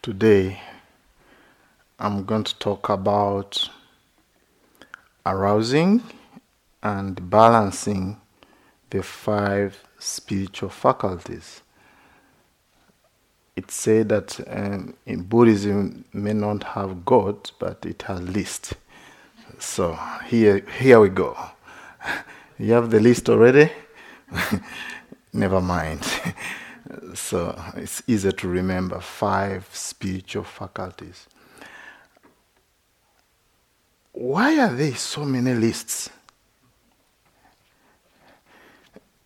Today, I'm going to talk about arousing and balancing the five spiritual faculties. It's said that um, in Buddhism may not have God, but it has list. So here, here we go. You have the list already? Never mind. so it's easy to remember five spiritual faculties. Why are there so many lists?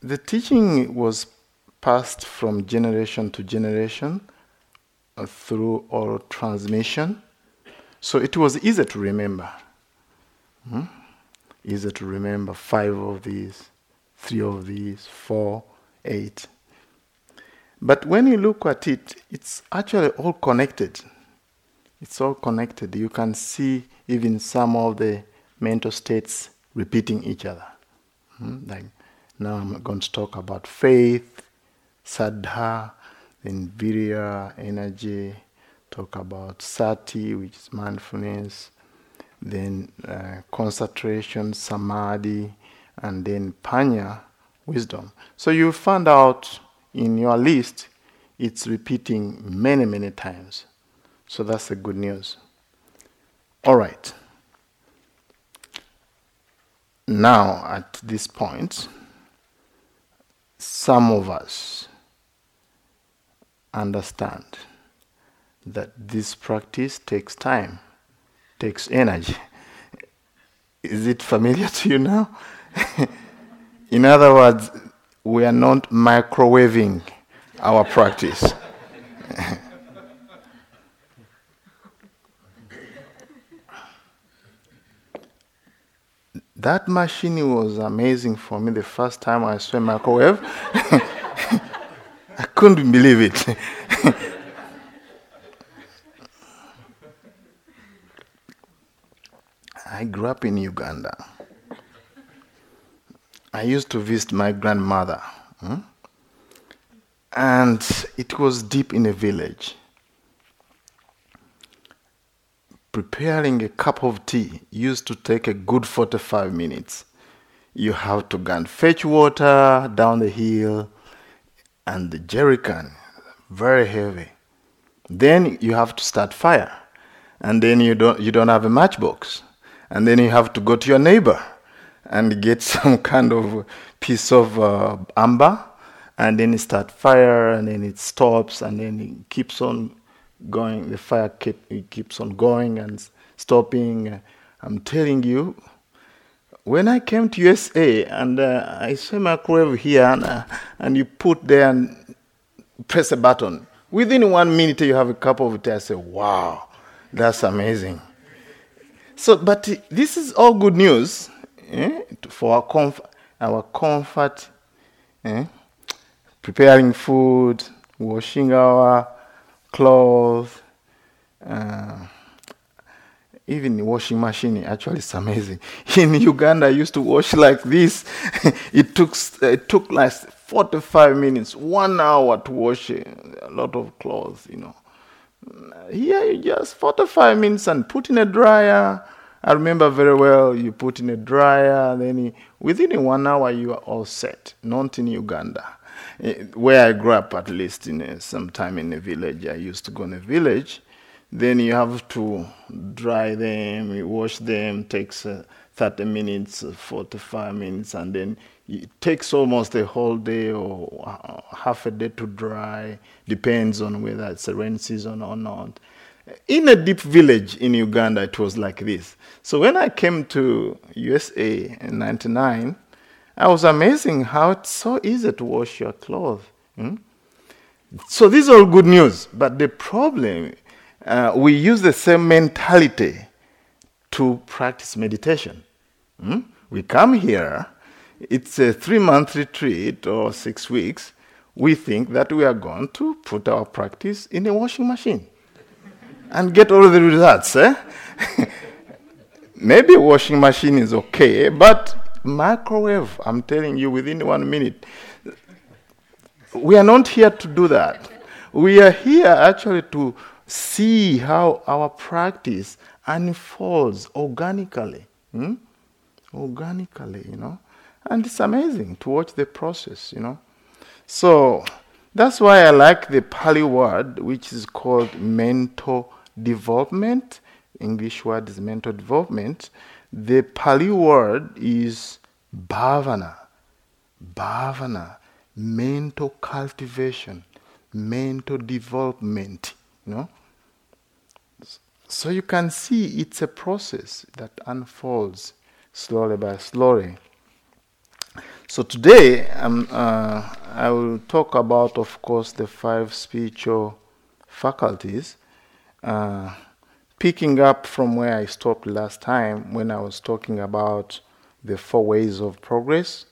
The teaching was passed from generation to generation uh, through oral transmission, so it was easy to remember. Hmm? Easy to remember five of these, three of these, four, eight. But when you look at it, it's actually all connected. It's all connected. You can see even some of the mental states repeating each other. Hmm? Like now, I'm going to talk about faith, saddha, then virya, energy. Talk about sati, which is mindfulness. Then uh, concentration, samadhi, and then panya, wisdom. So you find out in your list, it's repeating many, many times. So that's the good news. All right. Now, at this point, some of us understand that this practice takes time, takes energy. Is it familiar to you now? In other words, we are not microwaving our practice. that machine was amazing for me the first time I saw a microwave. I couldn't believe it. I grew up in Uganda. I used to visit my grandmother. Hmm? And it was deep in a village. Preparing a cup of tea used to take a good 45 minutes. You have to go and fetch water down the hill, and the jerrycan, very heavy. Then you have to start fire, and then you don't, you don't have a matchbox, and then you have to go to your neighbor and get some kind of piece of uh, amber and then it start fire and then it stops and then it keeps on going the fire keep, it keeps on going and stopping. I'm telling you when i came to usa and uh, i saw microwave here and, uh, and you put there and press a button within one minute you have a cup of tea. I say wow that's amazing. So but this is all good news eh, for our comfort, our comfort eh, preparing food, washing our clothes, uh, even washing machine. Actually, it's amazing. In Uganda, I used to wash like this. it took it took like 45 minutes, one hour to wash a lot of clothes. You know, here you just 45 minutes and put in a dryer I remember very well you put in a dryer, then within one hour you are all set. Not in Uganda, eh, where I grew up at least in a, some time in a village. I used to go in a village. Then you have to dry them, you wash them, takes uh, 30 minutes, 45 minutes, and then it takes almost a whole day or uh, half a day to dry. Depends on whether it's a rain season or not in a deep village in Uganda, it was like this. So when I came to USA in '99, I was amazing how it's so easy to wash your clothes. Hmm? So this is all good news. But the problem, uh, we use the same mentality to practice meditation. Hmm? We come here, it's a three month retreat or six weeks. We think that we are going to put our practice in a washing machine and get all the results. Eh? Maybe washing machine is okay, but microwave, I'm telling you, within one minute. We are not here to do that. We are here actually to see how our practice unfolds organically. Hmm? Organically, you know. And it's amazing to watch the process, you know. So that's why I like the Pali word, which is called mental development. English word is mental development. The Pali word is bhavana. Bhavana, mental cultivation, mental development, you know. So you can see it's a process that unfolds slowly by slowly. So today um, uh, I will talk about, of course, the five spiritual faculties, uh, picking up from where I stopped last time when I was talking about the four ways of progress.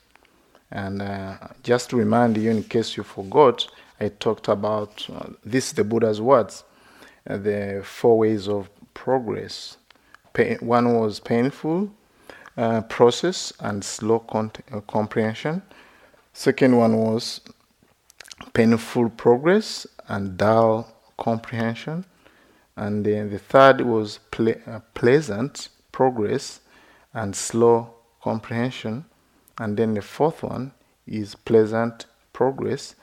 And uh, just to remind you, in case you forgot, I talked about uh, this, the Buddha's words, uh, the four ways of progress. Pain, one was painful uh, process and slow uh, comprehension. Second one was painful progress and dull comprehension. And then the third was ple- uh, pleasant progress and slow comprehension. And then the fourth one is pleasant progress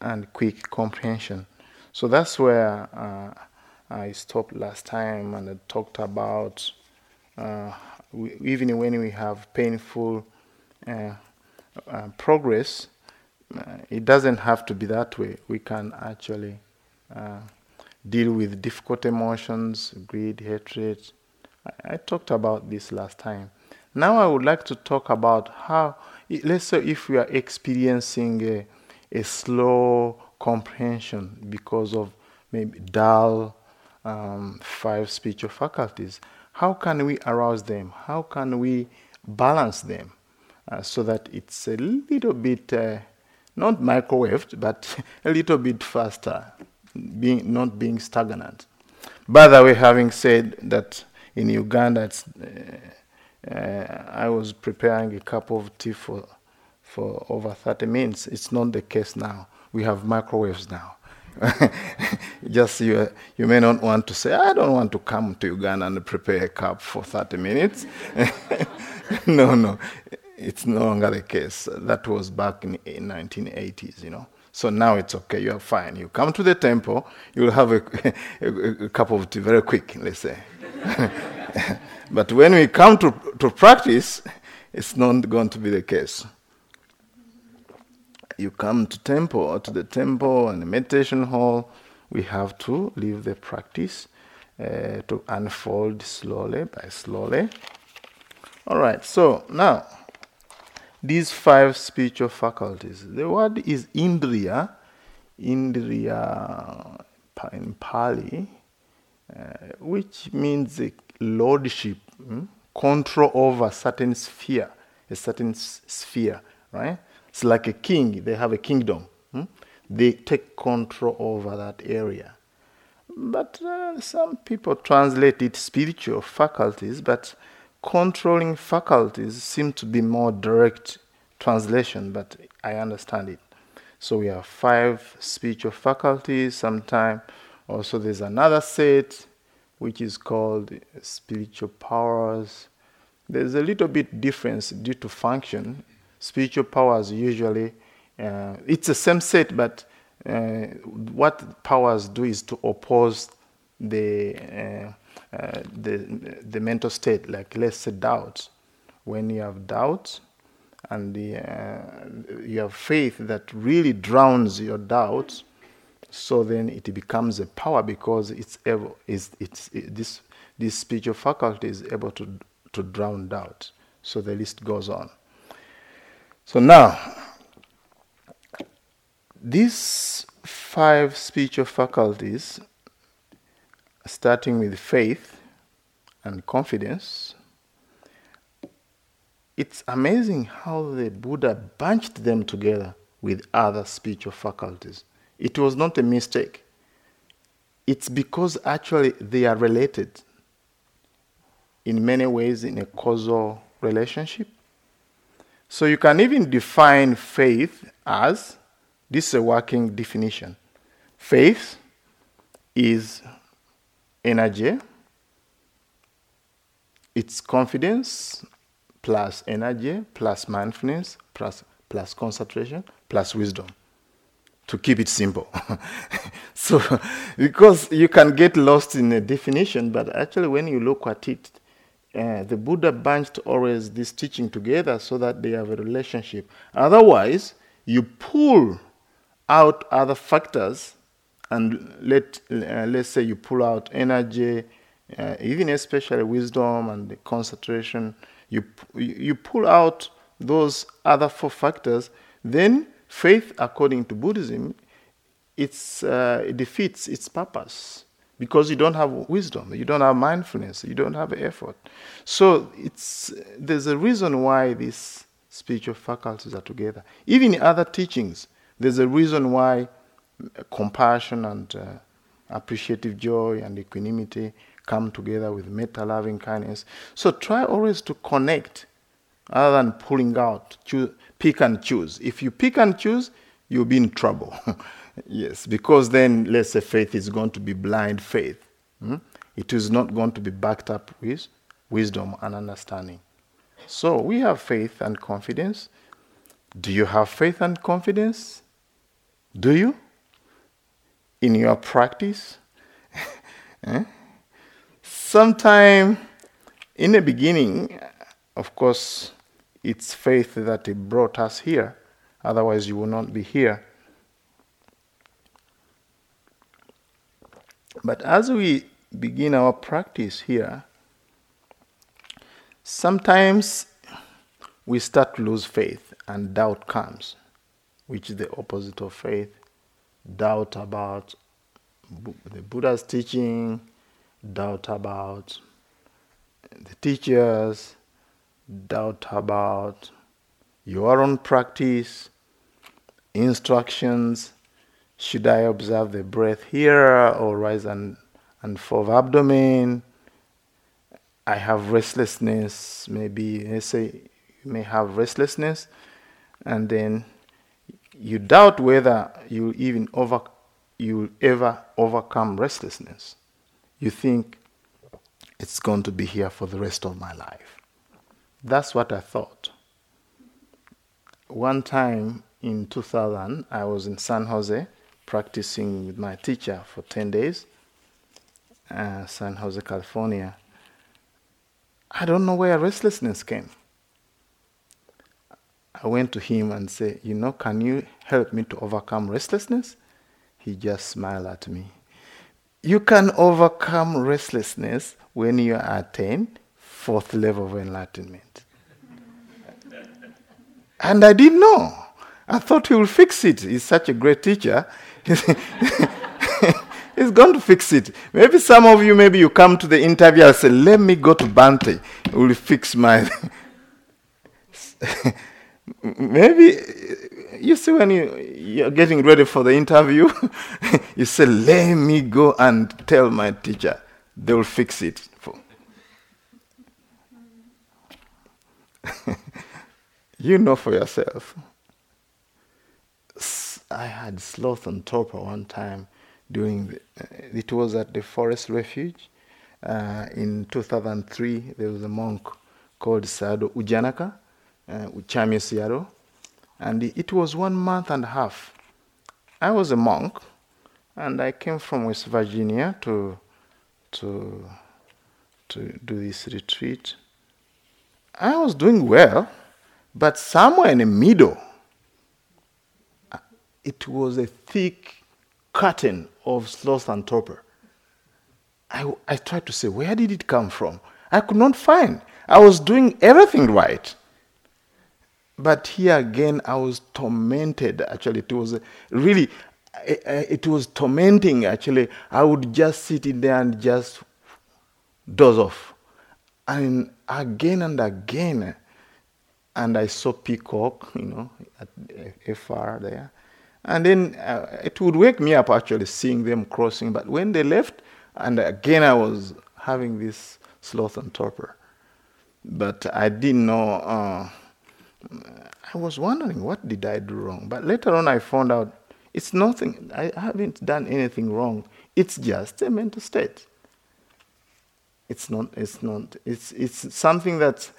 and quick comprehension. So that's where uh, I stopped last time and I talked about uh, we, even when we have painful uh, uh, progress, uh, it doesn't have to be that way. We can actually uh, deal with difficult emotions, greed, hatred. I, I talked about this last time. Now I would like to talk about how, let's say, if we are experiencing a, a slow comprehension because of maybe dull um, five spiritual faculties, how can we arouse them? How can we balance them uh, so that it's a little bit, uh, not microwaved, but a little bit faster, being, not being stagnant? By the way, having said that in Uganda, uh, uh, I was preparing a cup of tea for, for over 30 minutes. It's not the case now. We have microwaves now. Just you, you may not want to say, I don't want to come to Uganda and prepare a cup for 30 minutes. no, no, it's no longer the case. That was back in the 1980s, you know. So now it's okay, you're fine. You come to the temple, you'll have a, a, a cup of tea very quick, let's say. but when we come to, to practice, it's not going to be the case. You come to temple or to the temple and the meditation hall, we have to leave the practice uh, to unfold slowly by slowly. All right, so now these five spiritual faculties. The word is Indriya, Indriya in Pali, uh, which means lordship, hmm? control over a certain sphere, a certain s- sphere, right? It's like a king, they have a kingdom. Hmm? They take control over that area. But uh, some people translate it spiritual faculties, but controlling faculties seem to be more direct translation, but I understand it. So we have five spiritual faculties. Sometime also there's another set which is called spiritual powers. There's a little bit difference due to function. Spiritual powers usually uh, it's the same set, but uh, what powers do is to oppose the, uh, uh the the mental state. Like let's say doubt. When you have doubt, and the, uh, you have faith that really drowns your doubts, so then it becomes a power because it's able is it's it, this this spiritual faculty is able to to drown doubt. So the list goes on. So now these five spiritual faculties, starting with faith and confidence, it's amazing how the Buddha bunched them together with other spiritual faculties. It was not a mistake. It's because actually they are related in many ways in a causal relationship. So you can even define faith as this is a working definition. Faith is energy, it's confidence plus energy plus mindfulness plus, plus concentration plus wisdom to keep it simple. so, because you can get lost in a definition, but actually, when you look at it, uh, the Buddha bunched always this teaching together so that they have a relationship. Otherwise, you pull out other factors, and let uh, let's say you pull out energy, uh, even especially wisdom and the concentration. You you pull out those other four factors, then faith, according to Buddhism, it's, uh, it defeats its purpose because you don't have wisdom, you don't have mindfulness, you don't have effort. So it's, there's a reason why these spiritual faculties are together. Even in other teachings, there's a reason why compassion and uh, appreciative joy and equanimity come together with metta loving kindness. So try always to connect other than pulling out, choose, pick and choose. If you pick and choose, you'll be in trouble. yes, because then, let's say, faith is going to be blind faith. Hmm? It is not going to be backed up with wisdom and understanding. So we have faith and confidence. Do you have faith and confidence? Do you? In your practice? eh? Sometime in the beginning, of course, it's faith that brought us here. Otherwise, you will not be here. But as we begin our practice here, sometimes we start to lose faith and doubt comes, which is the opposite of faith. Doubt about the Buddha's teaching, doubt about the teachers, doubt about your own practice, instructions. Should I observe the breath here or rise and, and fall abdomen? I have restlessness, maybe, let's say you may have restlessness, and then you doubt whether you even over you ever overcome restlessness. You think it's going to be here for the rest of my life. That's what I thought. One time in 2000, I was in San Jose practicing with my teacher for 10 days, uh, San Jose, California. I don't know where restlessness came. I went to him and said, You know, can you help me to overcome restlessness? He just smiled at me. You can overcome restlessness when you attain fourth level of enlightenment. and I didn't know. I thought he would fix it. He's such a great teacher. He's going to fix it. Maybe some of you, maybe you come to the interview and say, Let me go to Bhante. He will fix my. maybe you see when you, you're getting ready for the interview, you say, Let me go and tell my teacher. They will fix it. for you know for yourself. I had sloth and torpor one time during the, uh, it was at the forest refuge uh, in 2003 there was a monk called Sayadaw U Uh, Uchamya Sayadaw and it was one month and a half I was a monk and I came from West Virginia to to to do this retreat I was doing well, but somewhere in the middle, it was a thick curtain of sloth and torpor. I, I tried to say, where did it come from? I could not find. I was doing everything right. But here again, I was tormented. Actually, it was really, it was tormenting. Actually, I would just sit in there and just doze off, and again and again, and I saw peacock, you know, at FR there, and then uh, it would wake me up actually seeing them crossing. But when they left, and again I was having this sloth and torpor, but I didn't know. Uh, I was wondering what did I do wrong. But later on, I found out it's nothing. I haven't done anything wrong. It's just a mental state. It's not. It's not. It's it's something that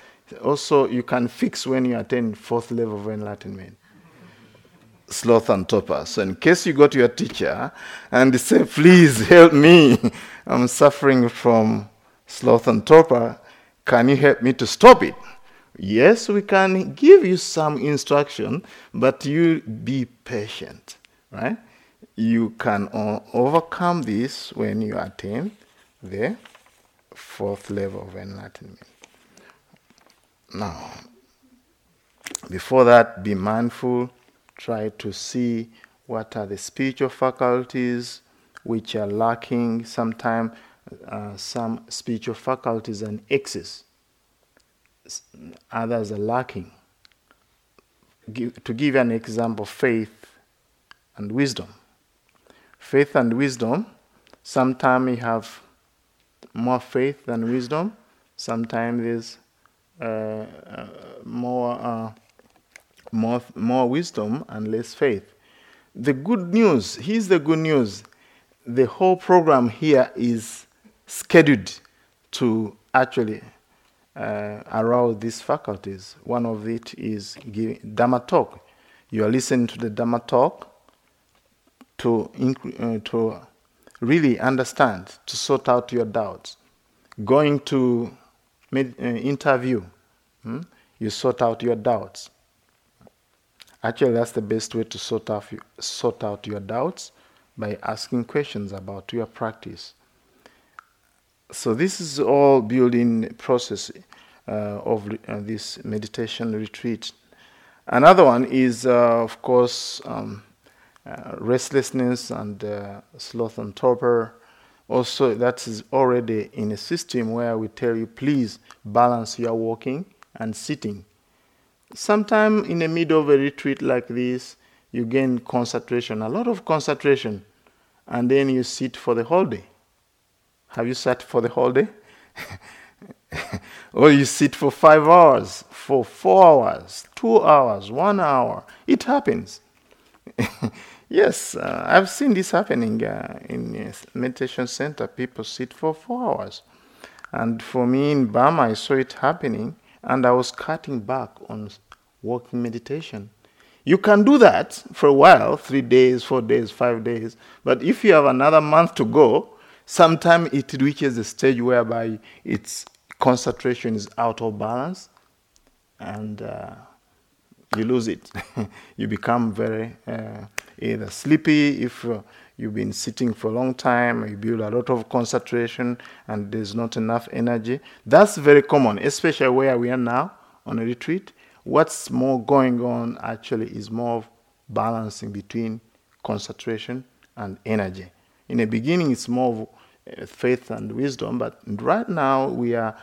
also you can fix when you attain fourth level of enlightenment. Sloth and torpor. So in case you go to your teacher and say, "Please help me, I'm suffering from sloth and torpor. Can you help me to stop it?" Yes, we can give you some instruction, but you be patient, right? You can overcome this when you attain the fourth level of enlightenment. Now, before that, be mindful, try to see what are the spiritual faculties which are lacking. Sometimes uh, some spiritual faculties and excess others are lacking. Give, to give an example, faith and wisdom. Faith and wisdom, sometimes you have more faith than wisdom, sometimes there's uh, uh, more, uh, more, more wisdom and less faith. The good news, here's the good news the whole program here is scheduled to actually uh, arouse these faculties. One of it is giving Dhamma talk. You are listening to the Dhamma talk to, uh, to really understand, to sort out your doubts. Going to med- uh, interview, hmm? you sort out your doubts. Actually, that's the best way to sort out, sort out your doubts by asking questions about your practice. So this is all building process of uh, this meditation retreat. Another one is, uh, of course, um, uh, restlessness and uh, sloth and torpor. Also, that is already in a system where we tell you, please balance your walking and sitting. Sometime in the middle of a retreat like this, you gain concentration, a lot of concentration, and then you sit for the whole day. Have you sat for the whole day? or you sit for five hours, for four hours, two hours, one hour. It happens. yes, uh, I've seen this happening uh, in a meditation center. People sit for four hours. And for me in Burma, I saw it happening, and I was cutting back on walking meditation. You can do that for a while three days, four days, five days. But if you have another month to go, Sometimes it reaches a stage whereby its concentration is out of balance and uh, you lose it. you become very uh, either sleepy if uh, you've been sitting for a long time, you build a lot of concentration and there's not enough energy. That's very common, especially where we are now on a retreat. What's more going on actually is more balancing between concentration and energy. In the beginning, it's more uh, faith and wisdom, but right now we are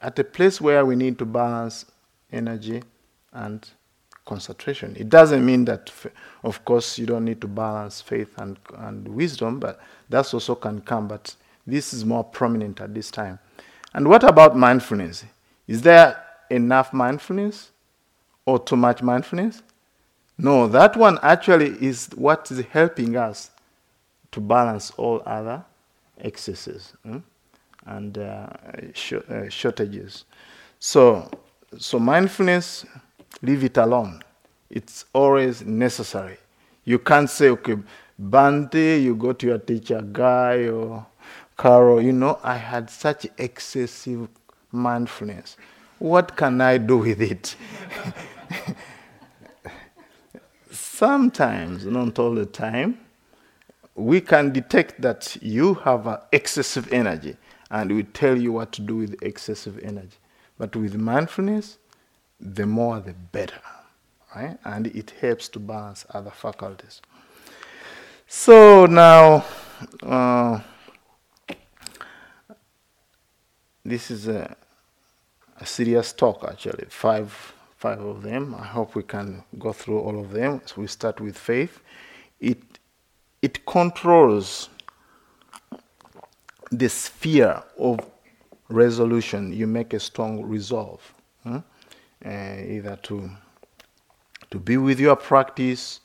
at a place where we need to balance energy and concentration. It doesn't mean that, of course, you don't need to balance faith and, and wisdom, but that also can come. But this is more prominent at this time. And what about mindfulness? Is there enough mindfulness or too much mindfulness? No, that one actually is what is helping us to balance all other excesses hmm? And uh, sh- uh, shortages. So, so mindfulness, leave it alone. It's always necessary. You can't say, okay, Bhante, you go to your teacher, Guy or Carol, you know, I had such excessive mindfulness. What can I do with it? Sometimes, not all the time, we can detect that you have excessive energy and we tell you what to do with excessive energy. But with mindfulness, the more the better. right? And it helps to balance other faculties. So now, uh, this is a, a serious talk actually. Five, five of them. I hope we can go through all of them. So we start with faith. It it controls the sphere of resolution. You make a strong resolve, uh, either to to be with your practice,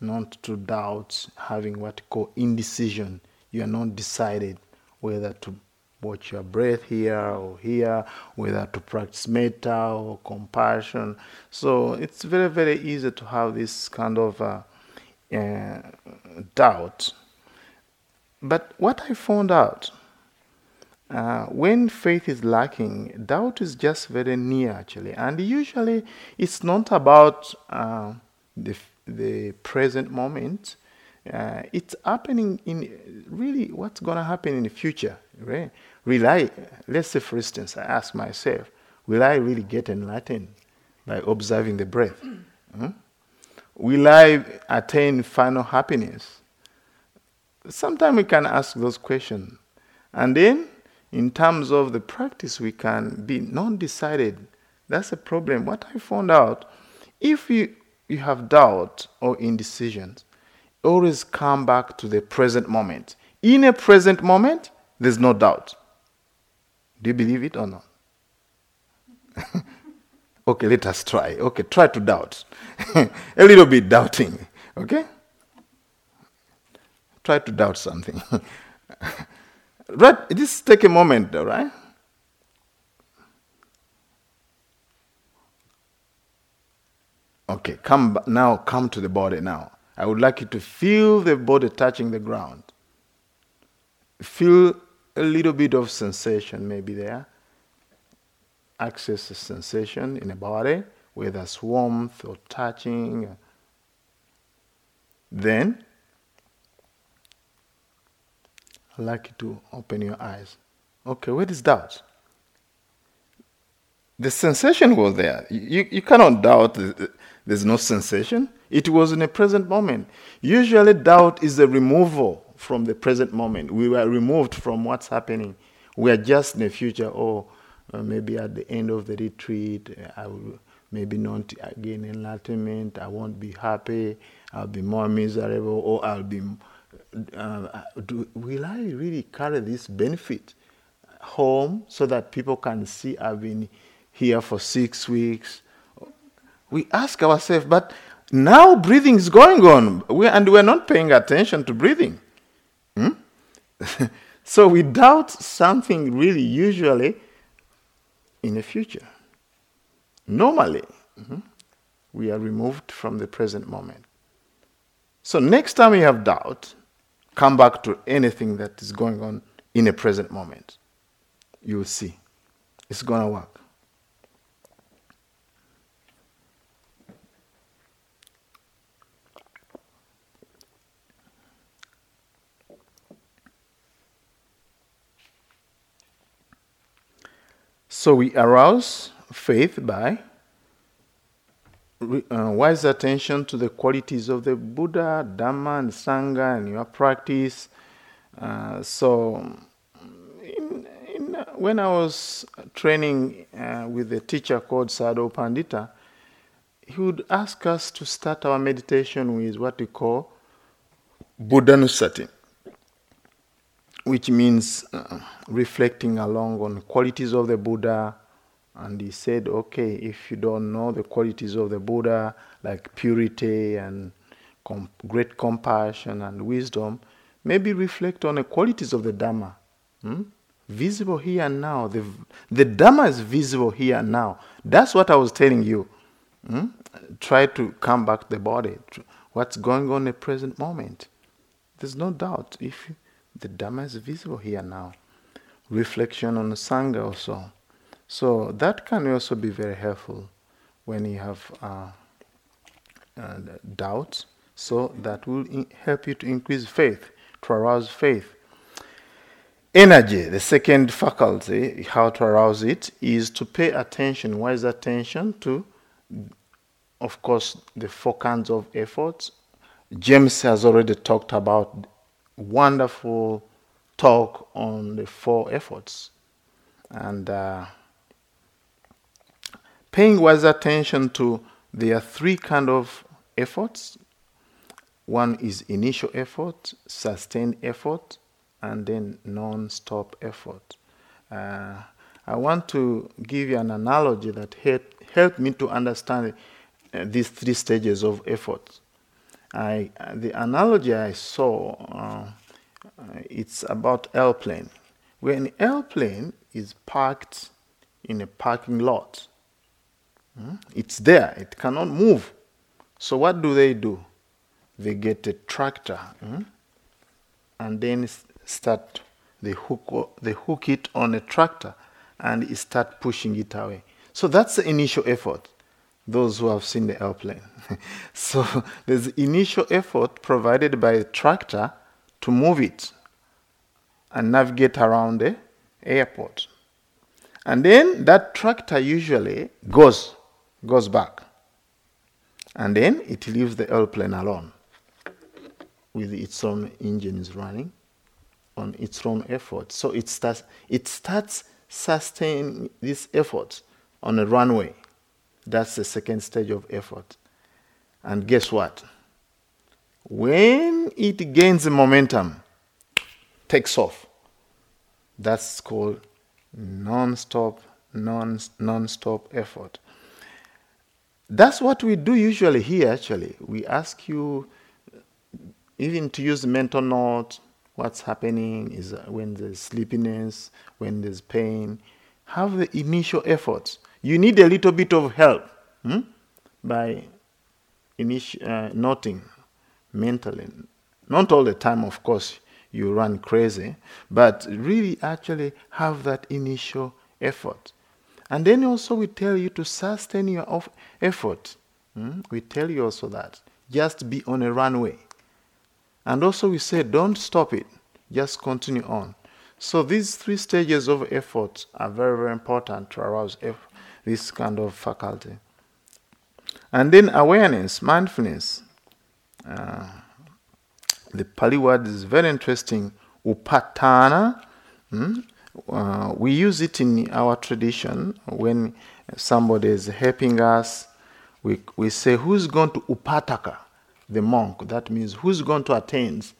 not to doubt, having what you call indecision. You are not decided whether to watch your breath here or here, whether to practice metta or compassion. So it's very, very easy to have this kind of uh, uh, doubt. But what I found out, uh, when faith is lacking, doubt is just very near actually. And usually it's not about uh, the, the present moment. Uh, it's happening in really what's going to happen in the future. Right? Will I, let's say for instance, I ask myself, will I really get enlightened by observing the breath? Hmm? Will I attain final happiness? Sometimes we can ask those questions. And then, in terms of the practice, we can be non decided. That's a problem. What I found out if you, you have doubt or indecision, always come back to the present moment. In a present moment, there's no doubt. Do you believe it or not? okay, let us try. Okay, try to doubt. a little bit doubting. Okay? Try to doubt something. right? Just take a moment, all right? Okay, come now. Come to the body now. I would like you to feel the body touching the ground. Feel a little bit of sensation maybe there. Access a sensation in the body, whether it's warmth or touching. Then, I'd like you to open your eyes. Okay, where is doubt? The sensation was there. You, you cannot doubt there's no sensation. It was in a present moment. Usually, doubt is a removal from the present moment. We were removed from what's happening. We are just in the future, or uh, maybe at the end of the retreat, I will maybe not gain enlightenment, I won't be happy, I'll be more miserable, or I'll be. Uh, do, will I really carry this benefit home so that people can see I've been here for six weeks? We ask ourselves, but now breathing is going on, we, and we're not paying attention to breathing. Hmm? so we doubt something really usually in the future. Normally, mm-hmm, we are removed from the present moment. So next time you have doubt, come back to anything that is going on in a present moment. You will see. It's going to work. So we arouse faith by uh, wise attention to the qualities of the Buddha, Dhamma, and Sangha in your practice. Uh, so, in, in, when I was training uh, with a teacher called Sayadaw Pandita, he would ask us to start our meditation with what we call Buddhanussati which means uh, reflecting along on qualities of the Buddha. And he said, okay, if you don't know the qualities of the Buddha, like purity and com- great compassion and wisdom, maybe reflect on the qualities of the Dharma. Hmm? Visible here and now. The, the Dhamma is visible here and now. That's what I was telling you. Hmm? Try to come back to the body. What's going on in the present moment. There's no doubt. If the Dharma is visible here and now. Reflection on the Sangha also. So that can also be very helpful when you have uh, uh, doubts. So that will in- help you to increase faith, to arouse faith. Energy, the second faculty, how to arouse it, is to pay attention, Why wise attention to of course, the four kinds of efforts. James has already talked about wonderful talk on the four efforts. And uh, paying wise attention to there are three kind of efforts. One is initial effort, sustained effort, and then non-stop effort. Uh, I want to give you an analogy that help, help me to understand uh, these three stages of effort. I, the analogy I saw, uh, it's about airplane. When airplane is parked in a parking lot, it's there, it cannot move. So what do they do? They get a tractor hmm, and then start they hook they hook it on a tractor and start pushing it away. So that's the initial effort. Those who have seen the airplane. so there's initial effort provided by a tractor to move it and navigate around the airport. And then that tractor usually goes goes back. And then it leaves the airplane alone with its own engines running on its own effort. So it starts, it starts sustaining this effort on a runway. That's the second stage of effort. And guess what? When it gains momentum, takes off. That's called non-stop, non, non-stop effort. That's what we do usually here actually. We ask you even to use mental note, what's happening is when there's sleepiness, when there's pain. Have the initial efforts. You need a little bit of help hmm? by initi- uh, noting mentally. Not all the time, of course, you run crazy, but really actually have that initial effort. And then also we tell you to sustain your effort. Hmm? We tell you also that. Just be on a runway. And also we say, don't stop it, just continue on. So these three stages of effort are very, very important to arouse this kind of faculty. And then awareness, mindfulness. Uh, the Pali word is very interesting. Upatana. Hmm? Uh, we use it in our tradition when somebody is helping us. We, we say, Who's going to Upataka? the monk. That means who's going to attend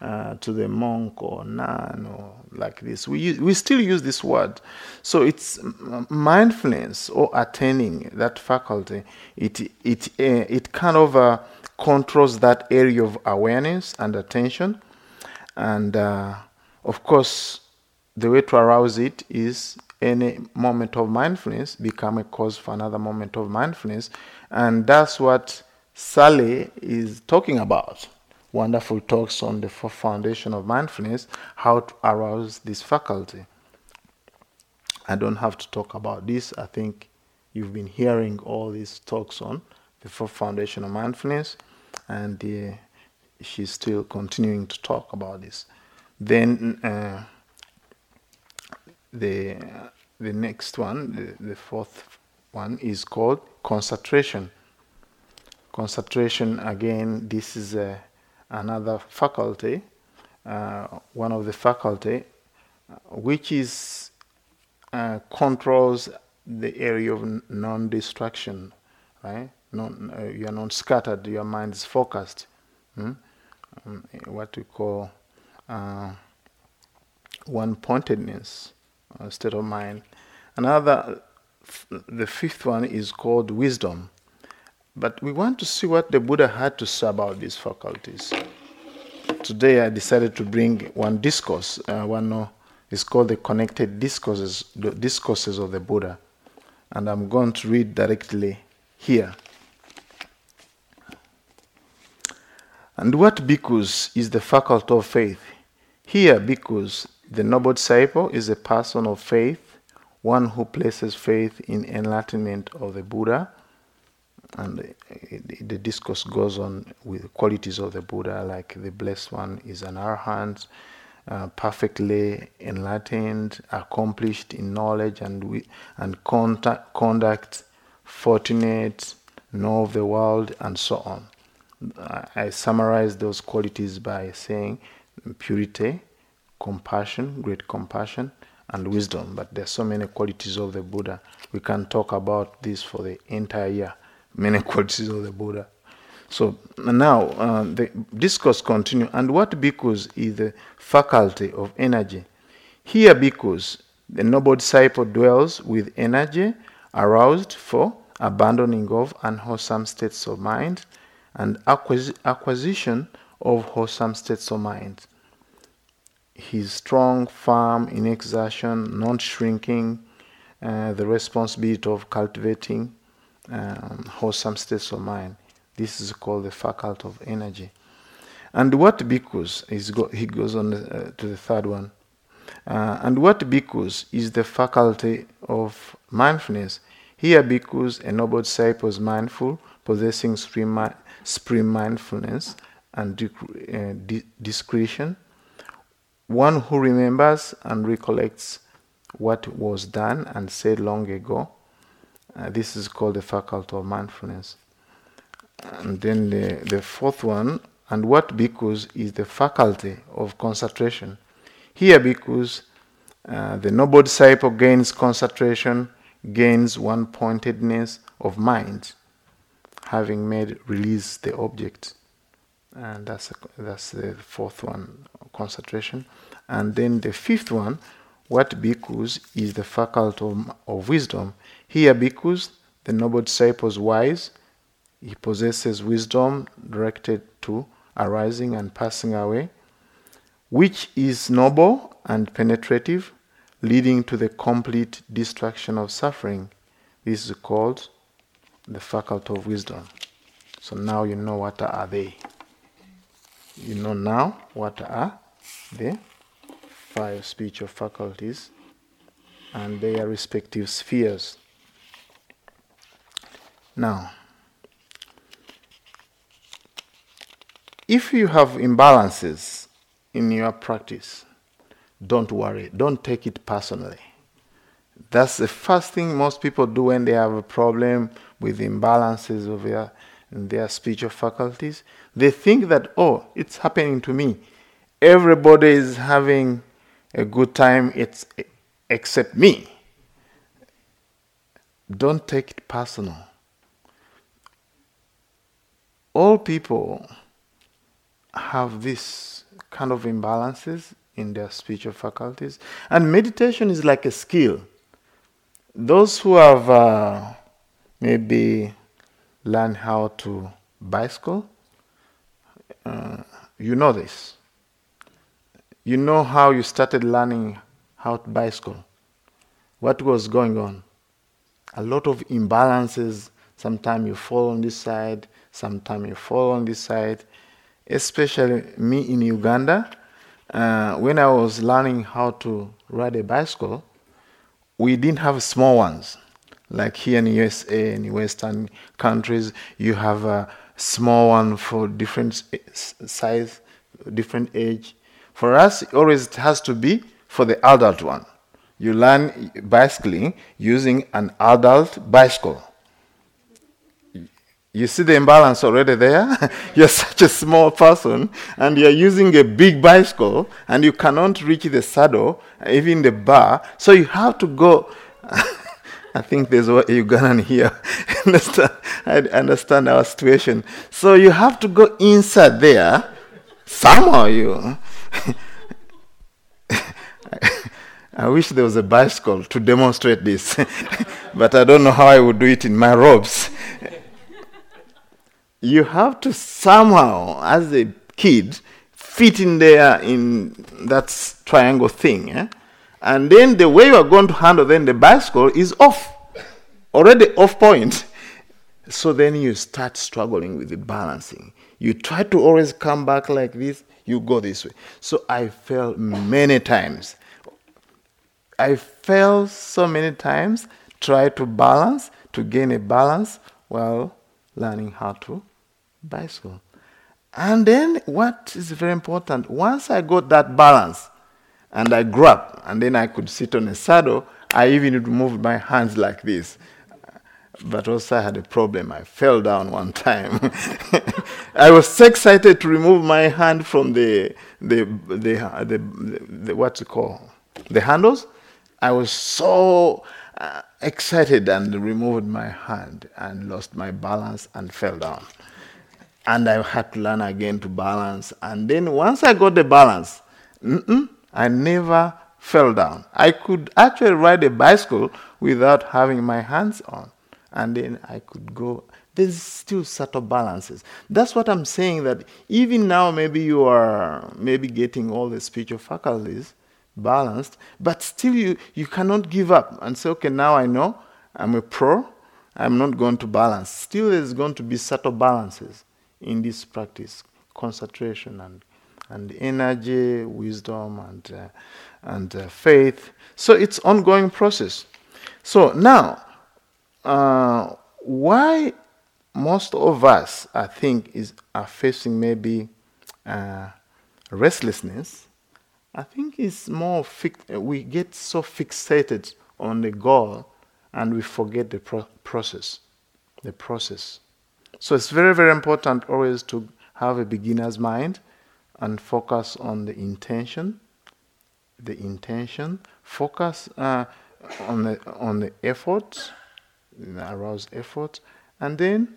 uh, to the monk or nun or like this. We, use, we still use this word. So it's mindfulness or attaining that faculty. It, it, uh, it kind of uh, controls that area of awareness and attention. And uh, of course, the way to arouse it is any moment of mindfulness become a cause for another moment of mindfulness. And that's what Sally is talking about wonderful talks on the foundation of mindfulness, how to arouse this faculty. I don't have to talk about this. I think you've been hearing all these talks on the foundation of mindfulness, and uh, she's still continuing to talk about this. Then uh, the the next one, the, the fourth one, is called concentration. Concentration again this is a, another faculty uh, one of the faculty which is uh, controls the area of non-distraction right? Non, uh, you are not scattered your mind is focused hmm? um, what we call uh, one pointedness uh, state of mind another the fifth one is called wisdom but we want to see what the Buddha had to say about these faculties. Today I decided to bring one discourse. Uh, one uh, is called the Connected Discourses, the Discourses of the Buddha. And I'm going to read directly here. And what bhikkhus is the faculty of faith? Here, bhikkhus, the noble disciple, is a person of faith, one who places faith in enlightenment of the Buddha and the, the, discourse goes on with qualities of the Buddha, like the blessed one is an arhat, uh, perfectly enlightened, accomplished in knowledge and and contact, conduct, fortunate, know of the world, and so on. I summarize those qualities by saying purity, compassion, great compassion, and wisdom. But there are so many qualities of the Buddha. We can talk about this for the entire year. Many qualities of the Buddha. So now uh, the discourse continue. And what bhikkhus is the faculty of energy? Here, bhikkhus, the noble disciple dwells with energy aroused for abandoning of unwholesome states of mind and acquis- acquisition of wholesome states of mind. He is strong, firm in exertion, not shrinking, uh, the responsibility of cultivating um, wholesome states of mind. This is called the faculty of energy. And what bhikkhus is go, he goes on uh, to the third one. Uh, and what bhikkhus is the faculty of mindfulness. Here, bhikkhus, a noble disciple is mindful, possessing supreme, supreme mindfulness and uh, discretion. One who remembers and recollects what was done and said long ago. Uh, this is called the faculty of mindfulness. And then the, the fourth one, and what bhikkhus is the faculty of concentration. Here, bhikkhus, uh, the noble disciple gains concentration, gains one pointedness of mind, having made release the object. And that's, a, that's the fourth one, concentration. And then the fifth one, what bhikkhus is the faculty of, of wisdom. Here, bhikkhus, the noble disciple is wise, he possesses wisdom directed to arising and passing away, which is noble and penetrative, leading to the complete destruction of suffering. This is called the faculty of wisdom. So now you know what are they. You know now what are the five spiritual faculties and their respective spheres. Now, If you have imbalances in your practice, don't worry, don't take it personally. That's the first thing most people do when they have a problem with imbalances of their, their spiritual faculties. They think that, oh, it's happening to me. Everybody is having a good time it's, except me. Don't take it personal. All people have this kind of imbalances in their spiritual faculties. And meditation is like a skill. Those who have uh, maybe learned how to bicycle, uh, you know this. You know how you started learning how to bicycle. What was going on? A lot of imbalances. Sometimes you fall on this side, sometimes you fall on this side especially me in Uganda, uh, when I was learning how to ride a bicycle, we didn't have small ones. Like here in USA, and Western countries, you have a small one for different size, different age. For us, it always has to be for the adult one. You learn bicycling using an adult bicycle. You see the imbalance already there? you're such a small person and you're using a big bicycle and you cannot reach the saddle, even the bar. So you have to go. I think there's a Ugandan here. I understand our situation. So you have to go inside there. Somehow you. I wish there was a bicycle to demonstrate this, but I don't know how I would do it in my robes you have to somehow, as a kid, fit in there in that triangle thing. Eh? And then the way you are going to handle then the bicycle is off, already off point. So then you start struggling with the balancing. You try to always come back like this, you go this way. So I fell many times. I fell so many times, try to balance, to gain a balance while learning how to bicycle. And then what is very important, once I got that balance and I grab, and then I could sit on a saddle, I even moved my hands like this. But also I had a problem. I fell down one time. I was so excited to remove my hand from the the the, the, the, what's it called the handles. I was so uh, excited and removed my hand and lost my balance and fell down. And I had to learn again to balance. And then once I got the balance, I never fell down. I could actually ride a bicycle without having my hands on. And then I could go. There's still subtle balances. That's what I'm saying that even now, maybe you are maybe getting all the spiritual faculties balanced, but still you, you cannot give up and say, okay, now I know I'm a pro, I'm not going to balance. Still, there's going to be subtle balances in this practice concentration and, and energy, wisdom, and, uh, and uh, faith. So it's ongoing process. So now, uh, why most of us, I think, is are facing maybe uh, restlessness I think it's more we get so fixated on the goal and we forget the pro- process. The process. So it's very, very important always to have a beginner's mind and focus on the intention. The intention. Focus uh, on the on the effort, the aroused effort, and then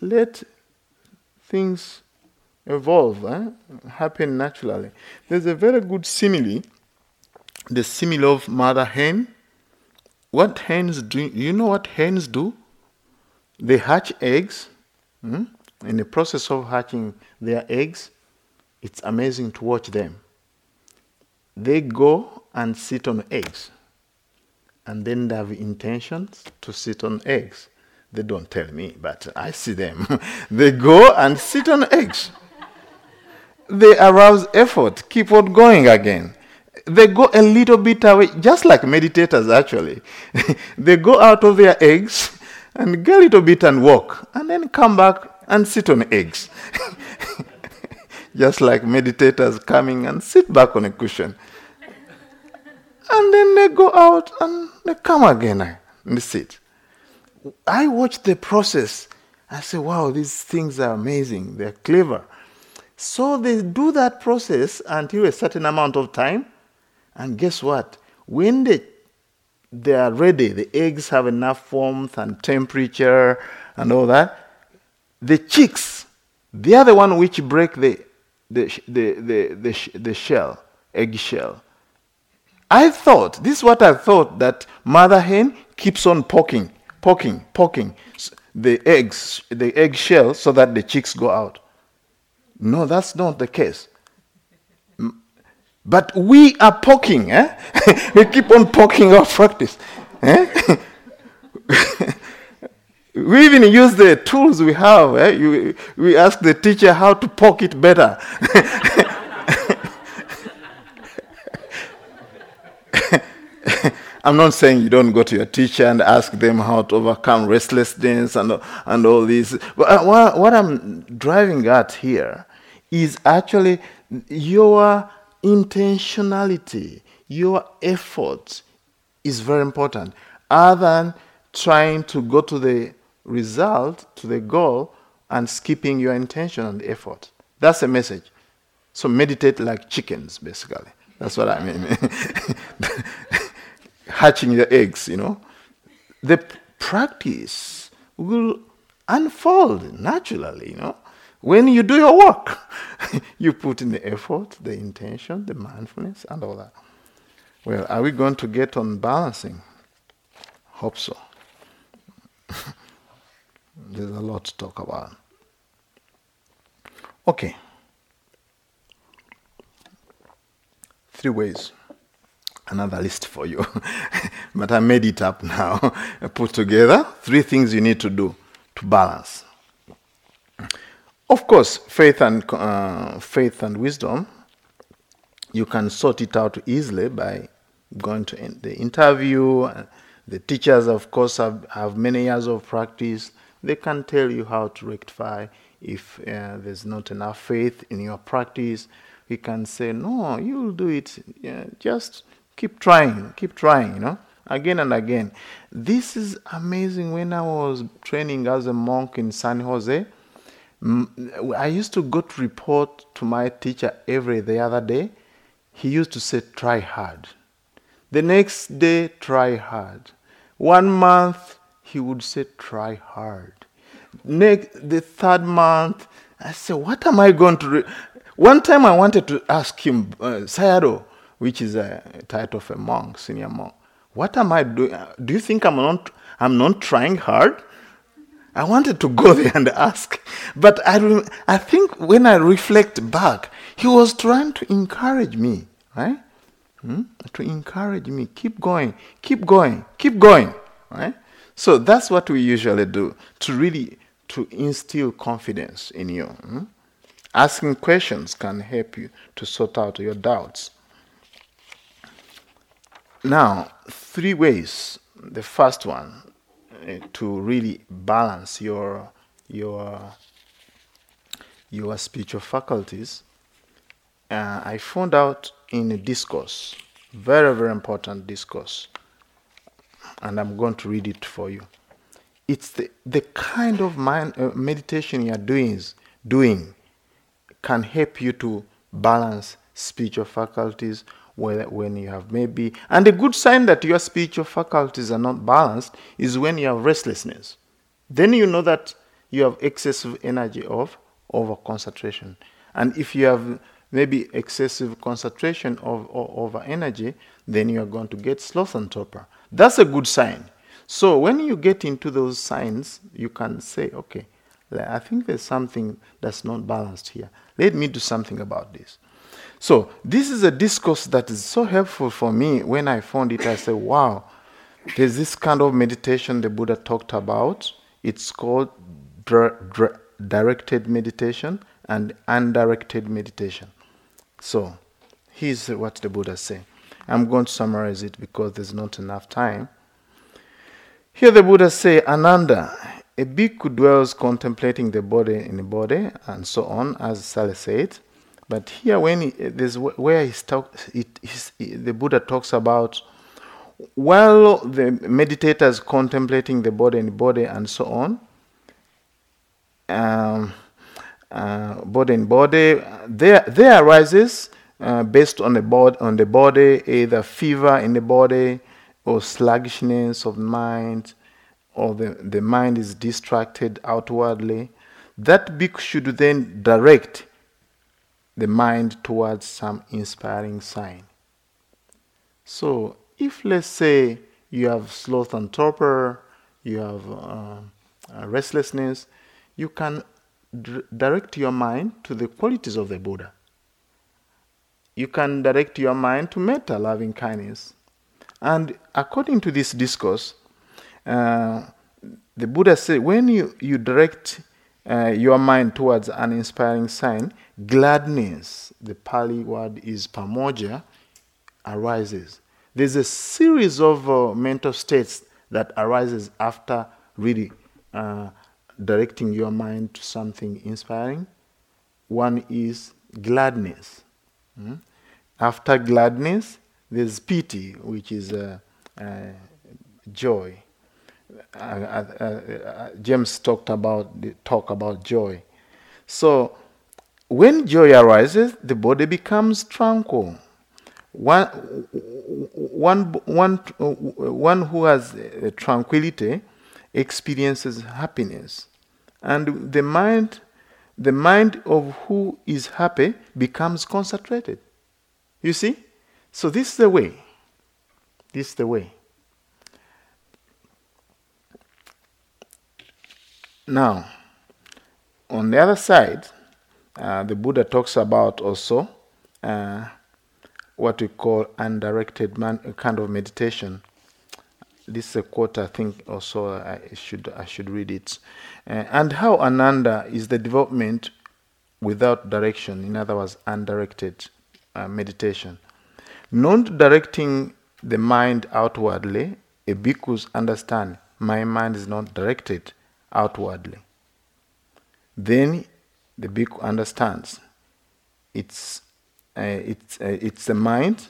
let things evolve, eh? happen naturally. There's a very good simile, the simile of mother hen. What hens do? You know what hens do? They hatch eggs. Hmm? In the process of hatching their eggs, it's amazing to watch them. They go and sit on eggs, and then they have intentions to sit on eggs. They don't tell me, but I see them. they go and sit on eggs they arouse effort, keep on going again. They go a little bit away, just like meditators actually. they go out of their eggs and get a little bit and walk, and then come back and sit on eggs. just like meditators coming and sit back on a cushion. And then they go out and they come again and sit. I watch the process. I say, wow, these things are amazing. They're clever. So they do that process until a certain amount of time. And guess what? When they, they are ready, the eggs have enough warmth and temperature and all that, the chicks, they are the one which break the, the, the, the, the, the shell, egg shell. I thought, this is what I thought, that mother hen keeps on poking, poking, poking the eggs, the egg shell so that the chicks go out. No, that's not the case. But we are poking, eh? we keep on poking our practice. Eh? we even use the tools we have. Eh? You, we ask the teacher how to poke it better. I'm not saying you don't go to your teacher and ask them how to overcome restlessness and, and all this. But uh, what, what I'm driving at here is actually your intentionality, your effort is very important. Other than trying to go to the result, to the goal, and skipping your intention and effort. That's the message. So meditate like chickens, basically. That's what I mean. Hatching the eggs, you know. The practice will unfold naturally, you know. When you do your work, you put in the effort, the intention, the mindfulness, and all that. Well, are we going to get on balancing? Hope so. There's a lot to talk about. Okay. Three ways. Another list for you. but I made it up now. Put together three things you need to do to balance. Of course, faith and uh, faith and wisdom, you can sort it out easily by going to the interview. The teachers, of course, have, have many years of practice. They can tell you how to rectify if uh, there's not enough faith in your practice. We can say, no, you'll do it. Yeah, just keep trying, keep trying, you know. again and again. This is amazing. When I was training as a monk in San Jose, I used to go to report to my teacher every the other day. He used to say, try hard. The next day, try hard. One month, he would say, try hard. Next, the third month, I said, what am I going to... Re-? One time I wanted to ask him, uh, Sayadaw, which is a title of a monk, senior monk, what am I doing? Do you think I'm not, I'm not trying hard? I wanted to go there and ask. But I, I think when I reflect back, he was trying to encourage me, right? Hmm? To encourage me, keep going, keep going, keep going, right? So that's what we usually do to really to instill confidence in you. Hmm? Asking questions can help you to sort out your doubts. Now, three ways. The first one uh, to really balance your your your spiritual faculties. Uh, I found out in a discourse, very very important discourse, and I'm going to read it for you. It's the the kind of mind uh, meditation you are doing doing can help you to balance spiritual faculties when you have maybe. And a good sign that your spiritual faculties are not balanced is when you have restlessness. Then you know that you have excessive energy of over concentration. And if you have maybe excessive concentration of, of over energy, then you are going to get sloth and torpor. That's a good sign. So when you get into those signs, you can say, okay, I think there's something that's not balanced here. Let me do something about this. So this is a discourse that is so helpful for me. When I found it, I said, wow, there's this kind of meditation the Buddha talked about. It's called directed meditation and undirected meditation. So here's what the Buddha said. I'm going to summarize it because there's not enough time. Here the Buddha say, Ananda, a bhikkhu dwells contemplating the body in the body, and so on, as Sally said. But here, when he, there's where he's talk, it, the Buddha talks about while the meditators contemplating the body and body and so on, um, uh, body and body, there there arises uh, based on the body on the body either fever in the body or sluggishness of mind, or the, the mind is distracted outwardly. That bhikkhu should then direct the mind towards some inspiring sign. So, if let's say you have sloth and torpor, you have uh, uh, restlessness, you can d- direct your mind to the qualities of the Buddha. You can direct your mind to metta, loving kindness. And according to this discourse, uh, the Buddha said when you, you direct uh, your mind towards an inspiring sign, gladness, the Pali word is pamojja, arises. There's a series of uh, mental states that arises after really uh, directing your mind to something inspiring. One is gladness. Mm? After gladness, there's piti, which is uh, uh joy. Uh, uh, James talked about the talk about joy. So when joy arises, the body becomes tranquil. One, one, one, one who has tranquility experiences happiness. And the mind, the mind of who is happy becomes concentrated. You see? So this is the way. This is the way. Now, on the other side, uh, the Buddha talks about also uh, what we call undirected man, kind of meditation. This is a quote I think also I should I should read it. Uh, and how Ananda is the development without direction, in other words, undirected uh, meditation. Not directing the mind outwardly, a bhikkhus understand my mind is not directed outwardly. Then the bhikkhu understands it's, uh, it's, uh, it's the mind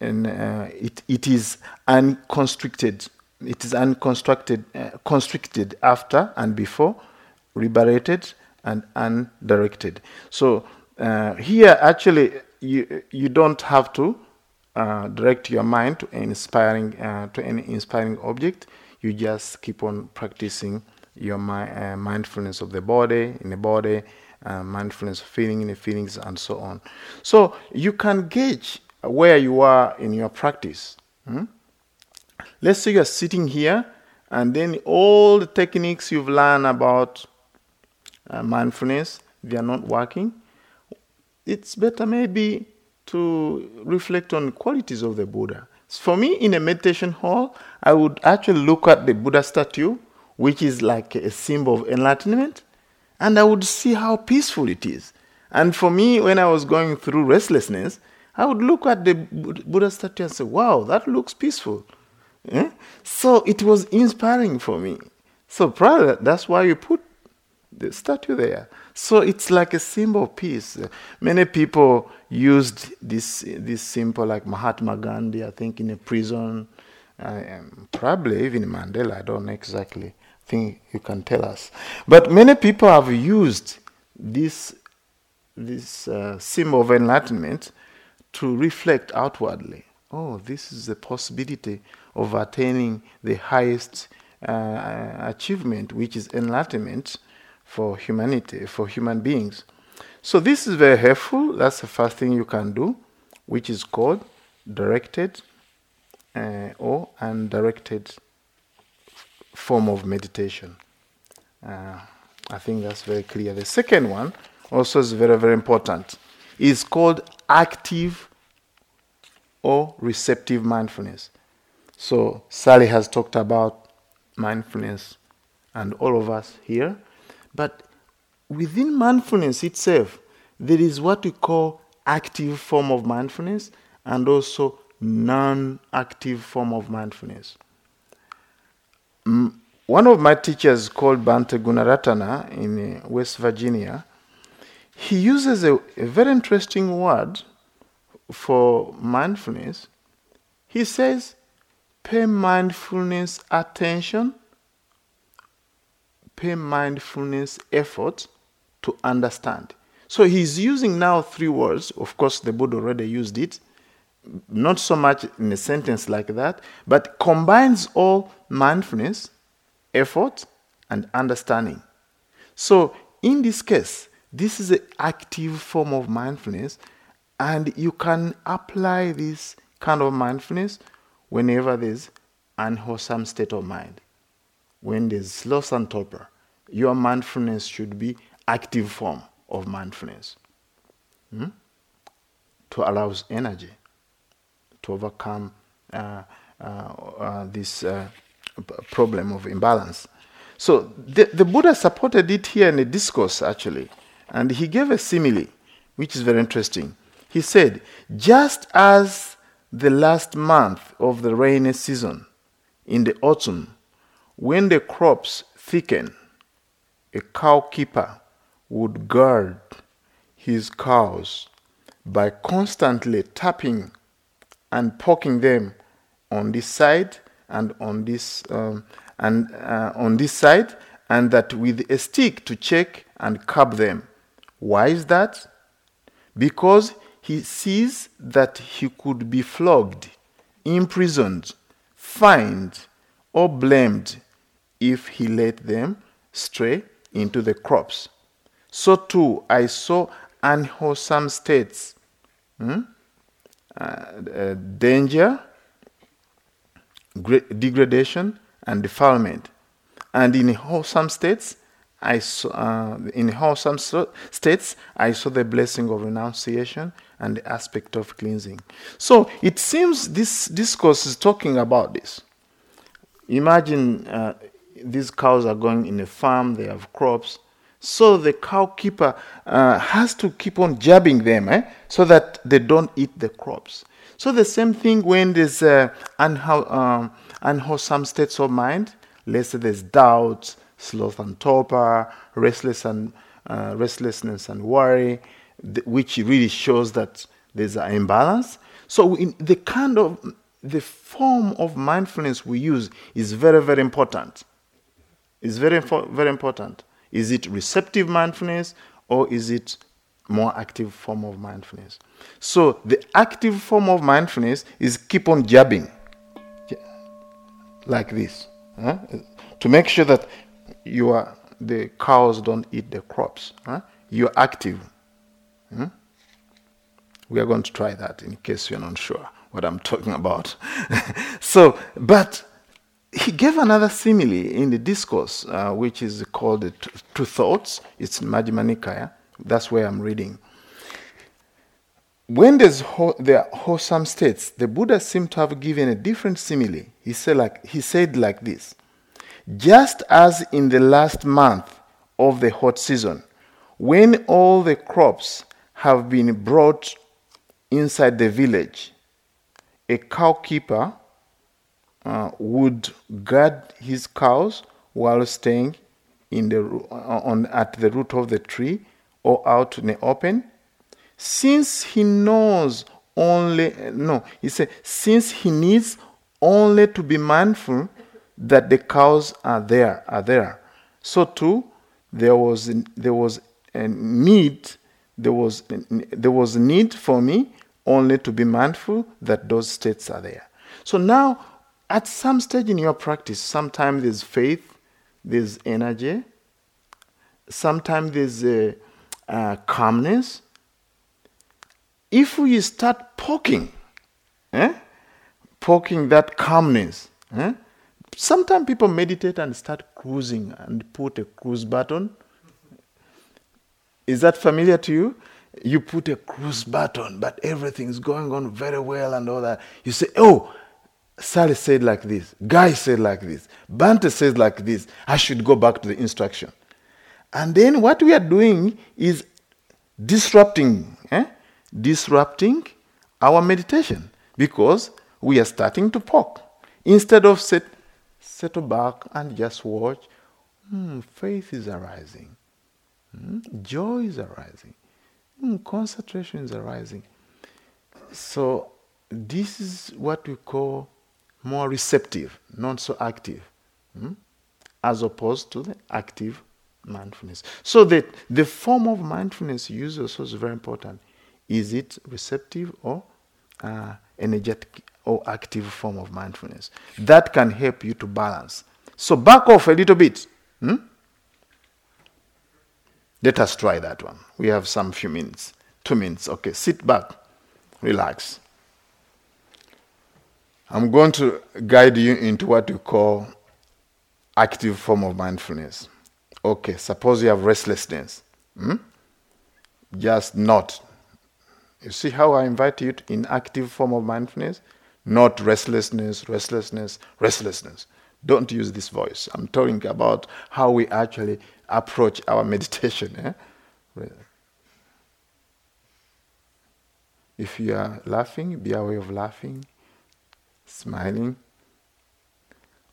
and uh, it, it is unconstricted. It is unconstructed, uh, constricted after and before, liberated and undirected. So uh, here, actually, you you don't have to uh, direct your mind to inspiring to any inspiring object. You just keep on practicing your uh, mindfulness of the body in the body, mindfulness of feeling in the feelings, and so on. So you can gauge where you are in your practice. Hmm? Let's say you're sitting here, and then all the techniques you've learned about uh, mindfulness, they are not working. It's better maybe to reflect on qualities of the Buddha. For me, in a meditation hall, I would actually look at the Buddha statue, which is like a symbol of enlightenment, and I would see how peaceful it is. And for me, when I was going through restlessness, I would look at the Buddha statue and say, wow, that looks peaceful. Eh? So it was inspiring for me. So probably that's why you put the statue there. So it's like a symbol of peace. Many people used this this symbol, like Mahatma Gandhi, I think, in a prison. Probably even Mandela, I don't know exactly. I think you can tell us. But many people have used this this uh, symbol of enlightenment to reflect outwardly. Oh, this is the possibility of attaining the highest uh, achievement, which is enlightenment for humanity, for human beings. So this is very helpful. That's the first thing you can do, which is called directed uh, or undirected form of meditation. Uh, I think that's very clear. The second one also is very, very important. Is called active or receptive mindfulness. So, Sally has talked about mindfulness and all of us here. But within mindfulness itself, there is what we call active form of mindfulness and also non-active form of mindfulness. One of my teachers called Bhante Gunaratana in West Virginia, he uses a, a very interesting word for mindfulness. He says, pay mindfulness attention, pay mindfulness effort to understand. So he's using now three words. Of course, the Buddha already used it, not so much in a sentence like that, but combines all mindfulness, effort, and understanding. So in this case, this is an active form of mindfulness, and you can apply this kind of mindfulness whenever there's unwholesome state of mind. When there's sloth and torpor, your mindfulness should be active form of mindfulness hmm? to allow energy to overcome uh, uh, uh, this problem of imbalance. So the, the Buddha supported it here in a discourse actually, and he gave a simile, which is very interesting. He said, just as the last month of the rainy season in the autumn, when the crops thicken, a cow keeper would guard his cows by constantly tapping and poking them on this side and on this um, and uh, on this side and that with a stick to check and curb them. Why is that? Because he sees that he could be flogged imprisoned fined or blamed if he let them stray into the crops. So too I saw unwholesome states, hmm? Uh, danger, degradation, and defilement. And in wholesome states, I saw, uh, in wholesome states, I saw the blessing of renunciation and the aspect of cleansing. So it seems this discourse is talking about this. Imagine uh, these cows are going in a farm, they have crops, so the cow keeper uh, has to keep on jabbing them eh, so that they don't eat the crops. So the same thing when there's uh, unho- um, unwholesome states of mind, let's say there's doubt, sloth and torpor, restless and uh, restlessness and worry, th- which really shows that there's an imbalance. So in the kind of the form of mindfulness we use is very, very important. It's very, very important. Is it receptive mindfulness or is it more active form of mindfulness? So the active form of mindfulness is keep on jabbing like this huh? to make sure that you are the cows don't eat the crops. Huh? You're active. Hmm? We are going to try that in case you're not sure what I'm talking about. so, but he gave another simile in the discourse, uh, which is called the Two Thoughts. It's Majjhima Nikaya. That's where I'm reading. When there's ho- there are wholesome states, the Buddha seemed to have given a different simile. He said like he said like this: just as in the last month of the hot season, when all the crops have been brought inside the village, a cow keeper uh, would guard his cows while staying in the, uh, on, at the root of the tree or out in the open. Since he knows only, no, he said, since he needs only to be mindful that the cows are there, are there. So too, there was, there was a need, there was, there was need for me only to be mindful that those states are there. So now, at some stage in your practice, sometimes there's faith, there's energy, sometimes there's calmness. If we start poking, eh, poking that calmness, eh, sometimes people meditate and start cruising and put a cruise button. Is that familiar to you? you put a cruise button, but everything's going on very well and all that. You say, oh, Sally said like this, Guy said like this, Bhante says like this. I should go back to the instruction. And then what we are doing is disrupting, eh? disrupting our meditation because we are starting to poke. Instead of sit, settle back and just watch, hmm, faith is arising, hmm, joy is arising mm, concentration is arising. So this is what we call more receptive, not so active, mm, as opposed to the active mindfulness. So that the form of mindfulness used also is very important. Is it receptive or uh, energetic or active form of mindfulness? That can help you to balance. So back off a little bit. Hmm? Let us try that one. We have some few minutes. Two minutes. Okay, sit back, relax. I'm going to guide you into what we call active form of mindfulness. Okay, suppose you have restlessness. Hmm? Just not. You see how I invite you to, in active form of mindfulness? Not restlessness, restlessness, restlessness. Don't use this voice. I'm talking about how we actually approach our meditation. Eh? If you are laughing, be aware of laughing, smiling.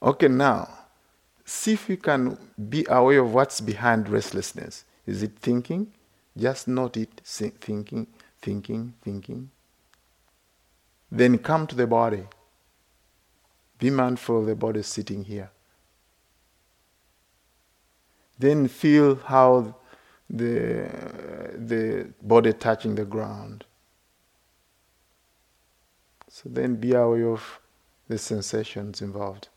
Okay, now, see if you can be aware of what's behind restlessness. Is it thinking? Just note it, thinking, thinking, thinking. Then come to the body. Be mindful of the body sitting here. Then feel how the, the body touching the ground. So then be aware of the sensations involved.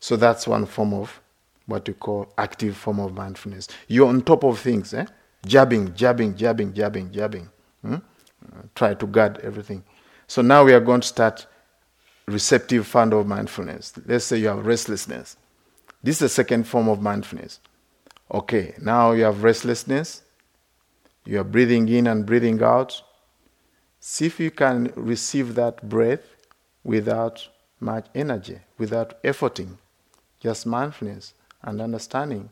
So that's one form of what we call active form of mindfulness. You're on top of things, eh? Jabbing, jabbing, jabbing, jabbing, jabbing. Hmm? Uh, try to guard everything. So now we are going to start receptive fund of mindfulness. Let's say you have restlessness. This is the second form of mindfulness. Okay, now you have restlessness. You are breathing in and breathing out. See if you can receive that breath without much energy, without efforting, just mindfulness and understanding.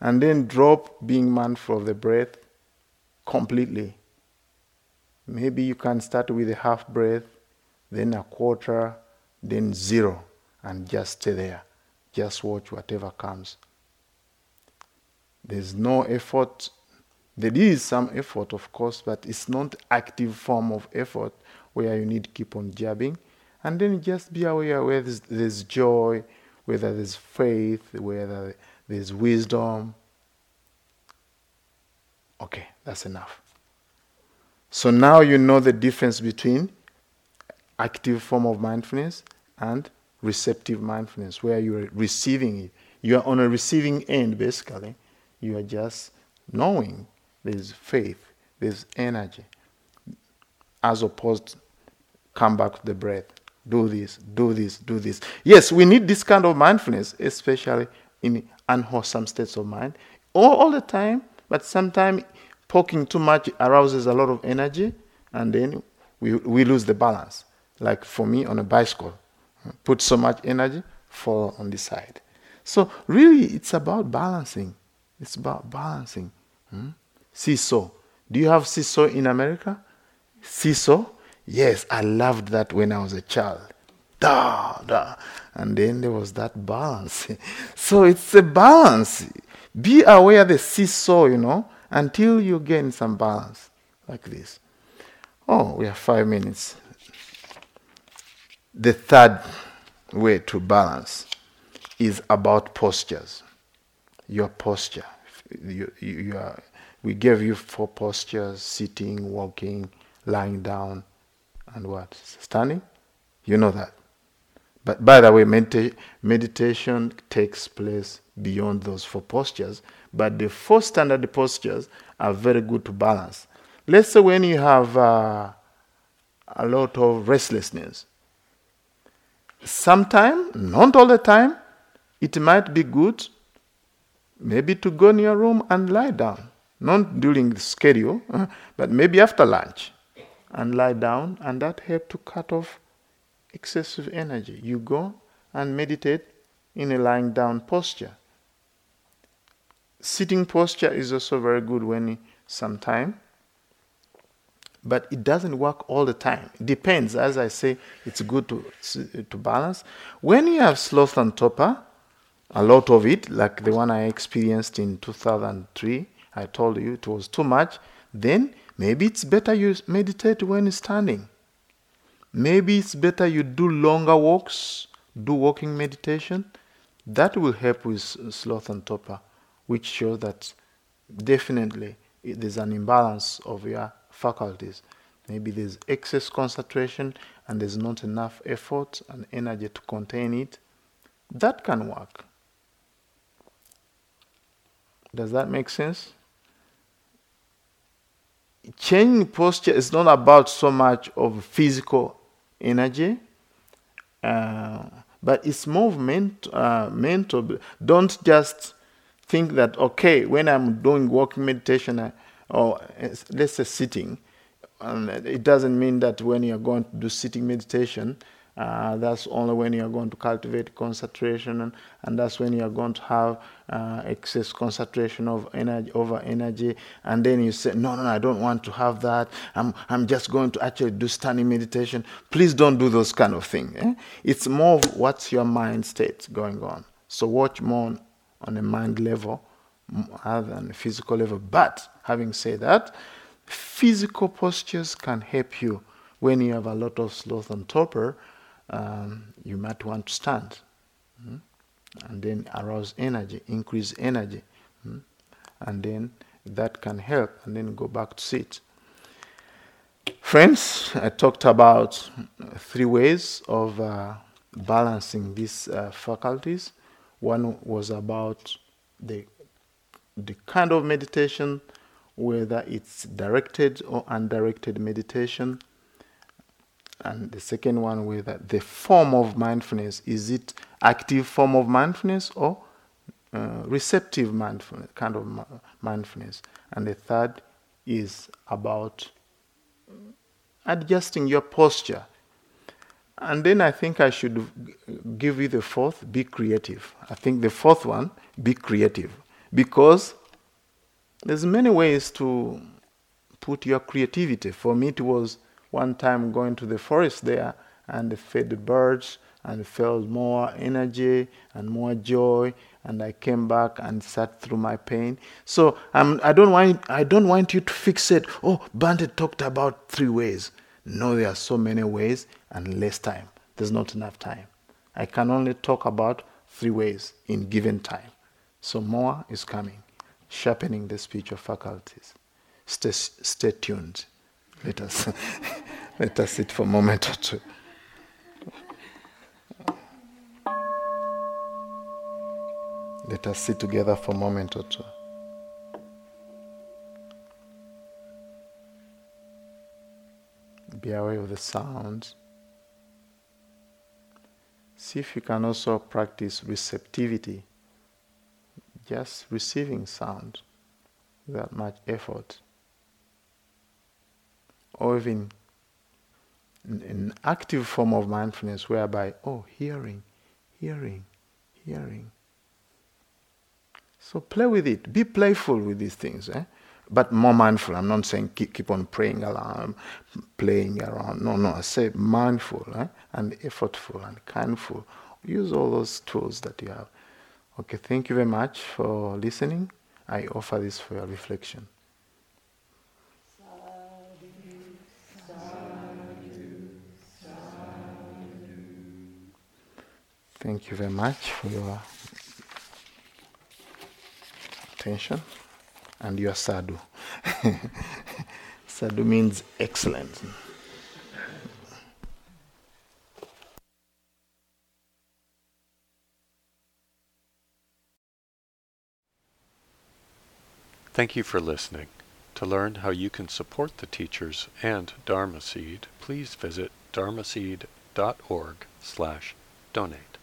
And then drop being mindful of the breath completely. Maybe you can start with a half breath, then a quarter, then zero and just stay there. Just watch whatever comes. There's no effort, There is some effort, of course, but it's not active form of effort where you need to keep on jabbing. And then just be aware where there's, there's joy, whether there's faith, whether there's wisdom. Okay, that's enough. So now you know the difference between active form of mindfulness and receptive mindfulness, where you are receiving it. You are on a receiving end, basically. You are just knowing there's faith, there's energy, as opposed come back to the breath. Do this, do this, do this. Yes, we need this kind of mindfulness, especially in unwholesome states of mind. All, all the time, but sometimes poking too much arouses a lot of energy and then we, we lose the balance. Like for me on a bicycle, put so much energy, fall on the side. So really, it's about balancing. It's about balancing. Hmm? Seesaw. Do you have seesaw in America? Seesaw? Yes, I loved that when I was a child. Da, da. And then there was that balance. so it's a balance. Be aware of the seesaw, you know, until you gain some balance like this. Oh, we have five minutes. The third way to balance is about postures. Your posture. You, you, you are, we gave you four postures sitting, walking, lying down, and what? Standing? You know that. But by the way, medita- meditation takes place beyond those four postures. But the four standard postures are very good to balance. Let's say when you have uh, a lot of restlessness, sometime, not all the time, it might be good maybe to go in your room and lie down. Not during the schedule, but maybe after lunch and lie down, and that helps to cut off excessive energy. You go and meditate in a lying down posture. Sitting posture is also very good when sometime, but it doesn't work all the time. It depends. As I say, it's good to to balance. When you have sloth and torpor, a lot of it, like the one I experienced in 2003, I told you it was too much. Then maybe it's better you meditate when standing. Maybe it's better you do longer walks, do walking meditation. That will help with sloth and torpor, which shows that definitely there's an imbalance of your faculties. Maybe there's excess concentration and there's not enough effort and energy to contain it. That can work. Does that make sense? Changing posture is not about so much of physical energy, uh, but it's movement, uh, mental. Don't just think that okay, when I'm doing walking meditation uh, or let's say sitting, um, it doesn't mean that when you're going to do sitting meditation, uh, that's only when you're going to cultivate concentration, and, and that's when you're going to have uh, excess concentration of energy over energy. And then you say, no, no, I don't want to have that. I'm, I'm just going to actually do standing meditation. Please don't do those kind of things. Eh? It's more of what's your mind state going on. So watch more on a mind level rather than a physical level. But having said that, physical postures can help you when you have a lot of sloth and torpor um, you might want to stand mm-hmm. and then arouse energy, increase energy, mm-hmm. and then that can help, and then go back to sit. Friends, I talked about three ways of uh, balancing these uh, faculties. One was about the the kind of meditation, whether it's directed or undirected meditation and the second one with the form of mindfulness is it active form of mindfulness or uh, receptive mindfulness kind of mindfulness? And the third is about adjusting your posture. And then i think i should give you the fourth be creative. I think the fourth one be creative. Because there's many ways to put your creativity. For me it was one time going to the forest there and fed the birds and felt more energy and more joy and I came back and sat through my pain. So I don't want I don't want you to fixate. Oh, Bhante talked about three ways. No, there are so many ways and less time. There's not enough time. I can only talk about three ways in given time. So more is coming, sharpening the spiritual faculties. Stay, stay tuned. Let us let us sit for a moment or two. Let us sit together for a moment or two. Be aware of the sounds. See if you can also practice receptivity, just receiving sound without much effort. Or even an active form of mindfulness whereby, oh, hearing, hearing, hearing. So play with it. Be playful with these things. Eh? But more mindful. I'm not saying keep, keep on praying around, playing around. No, no. I say mindful eh? and effortful and kindful. Use all those tools that you have. Okay, thank you very much for listening. I offer this for your reflection. Thank you very much for your attention and your sadhu. sadhu means excellent. Thank you for listening. To learn how you can support the teachers and Dharma Seed, please visit dharmaseed.org slash donate.